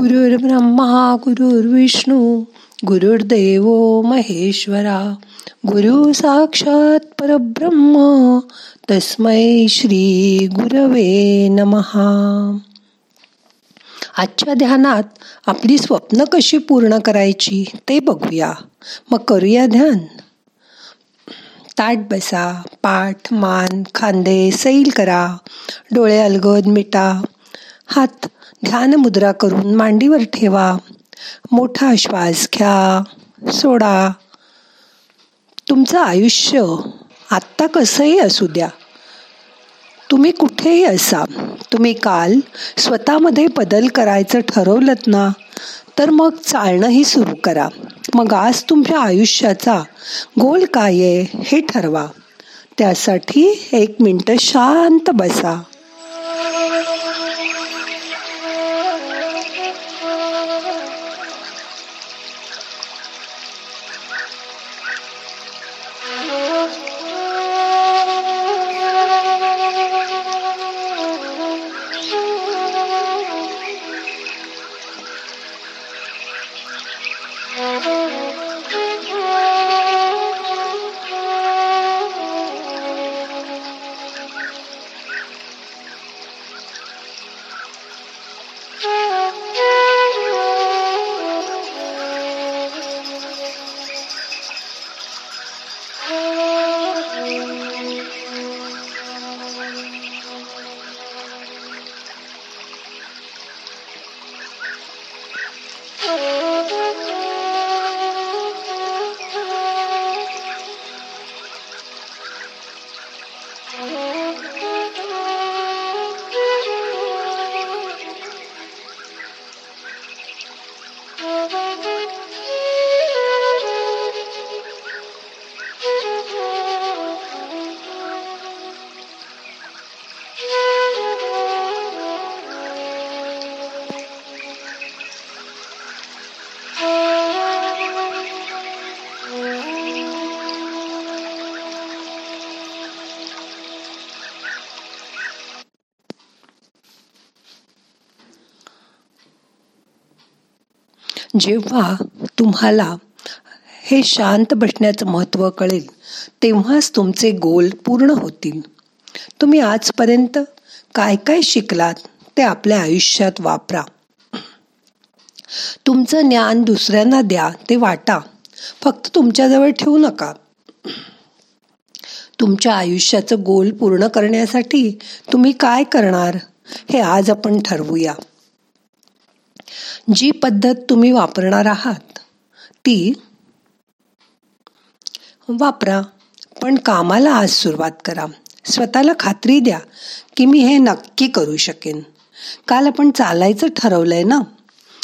गुरुर् ब्रह्मा गुरुर्विष्णू गुरुर्देव महेश्वरा गुरु साक्षात परब्रह्म तस्मै श्री गुरवे नमहा आजच्या ध्यानात आपली स्वप्न कशी पूर्ण करायची ते बघूया. मग करूया ध्यान. ताट बसा पाठ मान खांदे सैल करा. डोळे अलगद मिटा. हात ध्यान मुद्रा करून मांडीवर ठेवा. मोठा श्वास घ्या. सोडा. तुमचं आयुष्य आत्ता कसंही असू द्या. तुम्ही कुठेही असा. तुम्ही काल स्वतःमध्ये बदल करायचं ठरवलं ना तर मग चालणंही सुरू करा. मग आज तुमच्या आयुष्याचा गोल काय आहे हे ठरवा. त्यासाठी एक मिनटं शांत बसा. जेव्हा तुम्हाला हे शांत बसण्याचं महत्त्व कळेल तेव्हाच तुमचे गोल पूर्ण होतील. तुम्ही आजपर्यंत काय काय शिकलात ते आपल्या आयुष्यात वापरा. तुमचं ज्ञान दुसऱ्यांना द्या ते वाटा. फक्त तुमच्याजवळ ठेवू नका. तुमच्या आयुष्याचं गोल पूर्ण करण्यासाठी तुम्ही काय करणार हे आज आपण ठरवूया. जी पद्धत तुम्ही वापरणार आहात ती वापरा पण कामाला आज सुरुवात करा. स्वतःला खात्री द्या की मी हे नक्की करू शकेन. काल आपण चालायचं ठरवलंय ना?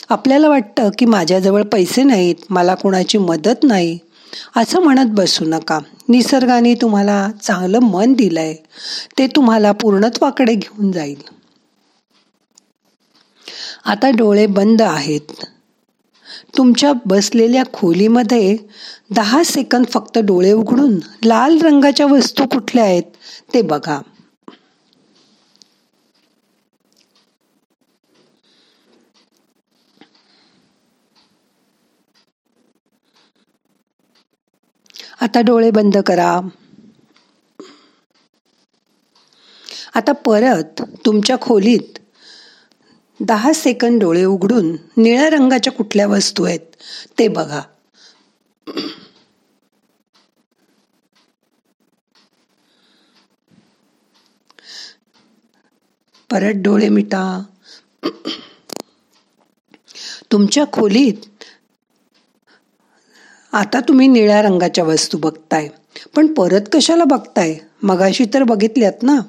आपल्याला वाटतं की माझ्याजवळ पैसे नाहीत मला कोणाची मदत नाही. असं म्हणत बसू नका. निसर्गाने तुम्हाला चांगलं मन दिलंय. ते तुम्हाला पूर्णत्वाकडे घेऊन जाईल. आता डोळे बंद आहेत. तुमच्या बसलेल्या खोलीमध्ये दहा सेकंद फक्त डोळे उघडून लाल रंगाच्या वस्तू कुठल्या आहेत ते बघा. आता डोळे बंद करा. आता परत तुमच्या खोलीत दहा सेकंद डोळे उघडून निळ्या रंगाच्या कुठल्या वस्तू आहेत ते बघा. परत डोळे मिटा. तुमच्या खोलीत आता तुम्ही निळ्या रंगाच्या वस्तू बघताय पण परत कशाला बघताय? मगाशी तर बघितल्यात ना?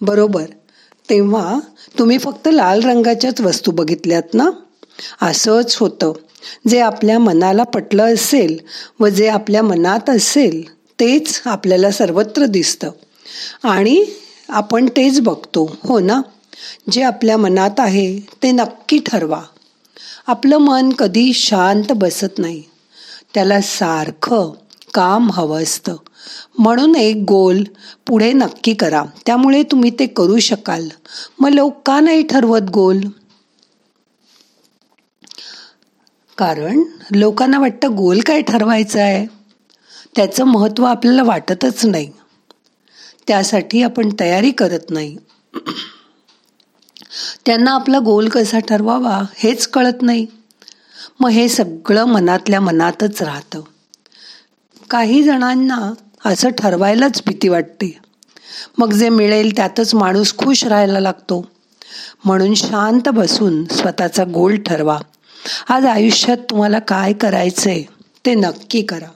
बरोबर. तेव्हा तुम्ही फक्त लाल रंगाच्याच वस्तू बघितल्यात ना? असंच होतं. जे आपल्या मनाला पटलं असेल व जे आपल्या मनात असेल तेच आपल्याला सर्वत्र दिसतं. आणि आपण तेच बघतो हो ना? जे आपल्या मनात आहे ते नक्की ठरवा. आपलं मन कधी शांत बसत नाही. त्याला सारखं काम हवं असतं. म्हणून एक गोल पुढे नक्की करा. त्यामुळे तुम्ही ते करू शकाल. मग लोक का नाही ठरवत गोल. कारण लोकांना वाटतं गोल काय ठरवायचं आहे? त्याचं महत्त्व आपल्याला वाटतच नाही. त्यासाठी आपण तयारी करत नाही. त्यांना आपला गोल कसा ठरवावा हेच कळत नाही. मग हे सगळं मनातल्या मनातच राहतं. काही जणांना असं ठरवायलाच भीती वाटते. मग जे मिळेल त्यातच माणूस खुश राहायला लागतो. म्हणून शांत बसून स्वतःचा गोल ठरवा. आज आयुष्यात तुम्हाला काय करायचंय ते नक्की करा.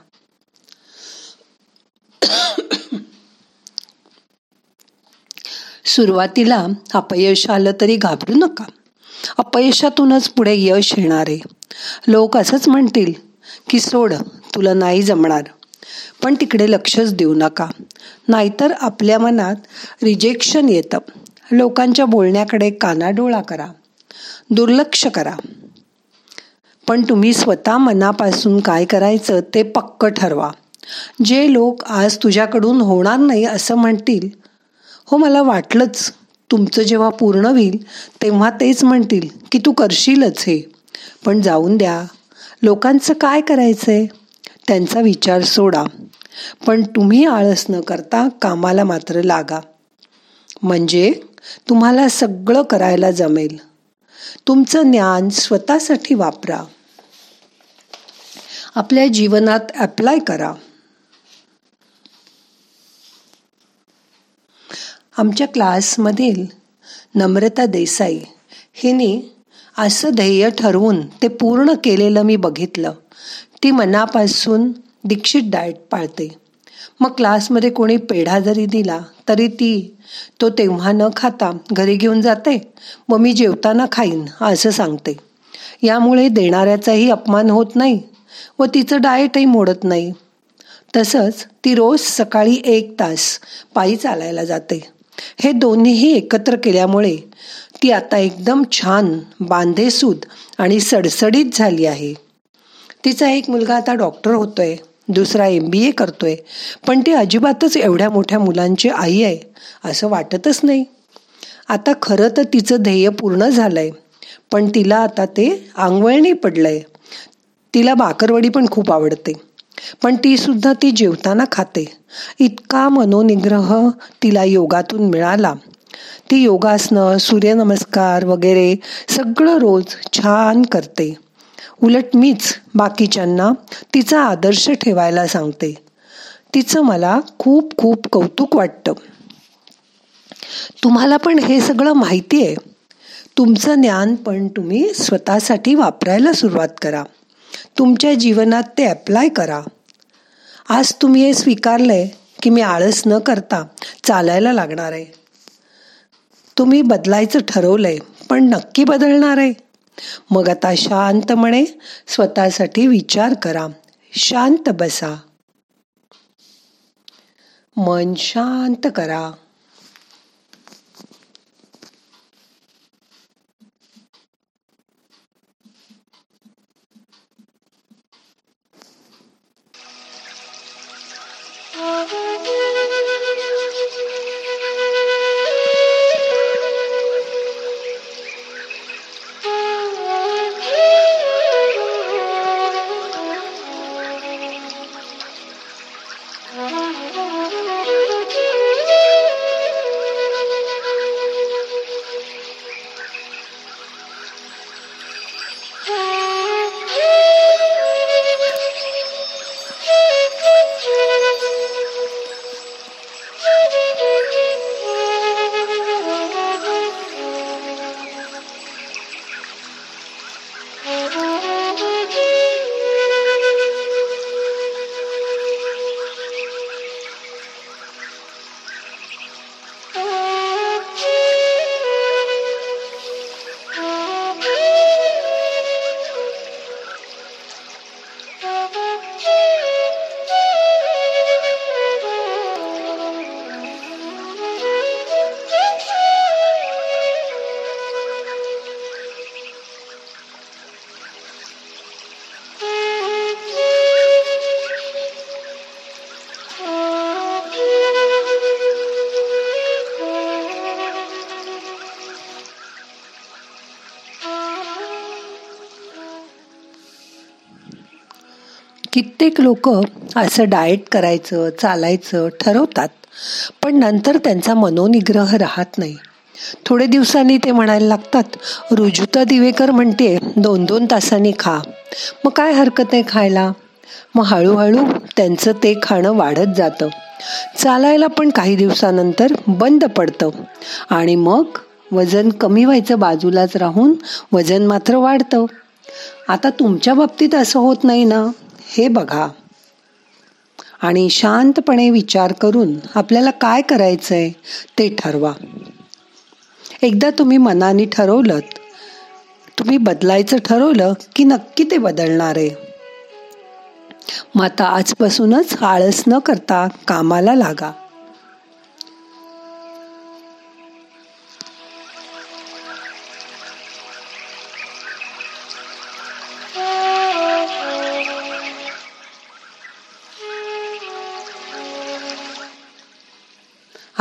सुरुवातीला अपयश आलं तरी घाबरू नका. अपयशातूनच पुढे यश येणार. आहे लोक असंच म्हणतील की सोड तुला नाही जमणार. पण तिकडे लक्षच देऊ नका. नाहीतर आपल्या मनात रिजेक्शन येतं. लोकांच्या बोलण्याकडे कानाडोळा करा. दुर्लक्ष करा. पण तुम्ही स्वतः मनापासून काय करायचं ते पक्क ठरवा. जे लोक आज तुझ्याकडून होणार नाही असं म्हणतील हो मला वाटलंच तुमचं जेव्हा पूर्ण होईल तेव्हा तेच म्हणतील की तू करशीलच हे. पण जाऊन द्या. लोकांचं काय करायचंय? त्यांचा विचार सोडा. पण तुम्ही आळस न करता कामाला मात्र लागा. म्हणजे तुम्हाला सगळं करायला जमेल. तुमचं ज्ञान स्वतःसाठी वापरा. आपल्या जीवनात अप्लाय करा. आमच्या क्लासमधील नम्रता देसाई हिने असं ध्येय ठरवून ते पूर्ण केलेलं मी बघितलं. ती मनापासून दीक्षित डाएट पाळते. मग क्लासमध्ये कोणी पेढा जरी दिला तरी ती तो तेव्हा न खाता घरी घेऊन जाते व मी जेवताना खाईन असं सांगते. यामुळे देणाऱ्याचाही अपमान होत नाही व तिचं डाएटही मोडत नाही. तसंच ती रोज सकाळी एक तास पायी चालायला जाते. हे दोन्हीही एकत्र केल्यामुळे ती आता एकदम छान बांधेसूद आणि सडसडीत झाली आहे. तिचा एक मुलगा आता डॉक्टर होतोय दुसरा एम बी ए करतोय पण ती अजिबातच एवढ्या मोठ्या मुलांची आई आहे असं वाटतच नाही. आता खरं तर तिचं ध्येय पूर्ण झालंय पण तिला आता ते आंगवळणी पडलंय. तिला बाकरवडी पण खूप आवडते पण ती सुद्धा ती जेवताना खाते. इतका मनोनिग्रह तिला योगातून मिळाला. ती योगासनं सूर्यनमस्कार वगैरे सगळं रोज छान करते. उलट मीच बाकीच्यांना तिचा आदर्श ठेवायला सांगते. तिचं मला खूप खूप कौतुक वाटतं. तुम्हाला पण हे सगळं माहिती आहे. तुमचं ज्ञान पण तुम्ही स्वतःसाठी वापरायला सुरुवात करा. तुमच्या जीवनात ते अप्लाय करा. आज तुम्ही हे स्वीकारलंय की मी आळस न करता चालायला लागणार आहे. तुम्ही बदलायचं ठरवलंय पण नक्की बदलणार आहे. मग आता शांत म्हणे स्वतःसाठी विचार करा. शांत बसा. मन शांत करा. Oh, कित्येक लोक असं डाएट करायचं चालायचं ठरवतात पण नंतर त्यांचा मनोनिग्रह राहत नाही. थोडे दिवसांनी ते म्हणायला लागतात रुजुता दिवेकर म्हणते दोन दोन तासांनी खा. मग काय हरकत आहे खायला? मग हळूहळू त्यांचं ते खाणं वाढत जातं. चालायला पण काही दिवसानंतर बंद पडतं. आणि मग वजन कमी व्हायचं बाजूलाच राहून वजन मात्र वाढतं. आता तुमच्या बाबतीत असं होत नाही ना? हे बघा. आणि शांतपणे विचार करून आपल्याला काय करायचं आहे ते ठरवा. एकदा तुम्ही मनाने ठरवलं तुम्ही बदलायचं ठरवलं की नक्की ते बदलणार आहे. मग आता आजपासूनच आळस न करता कामाला लागा.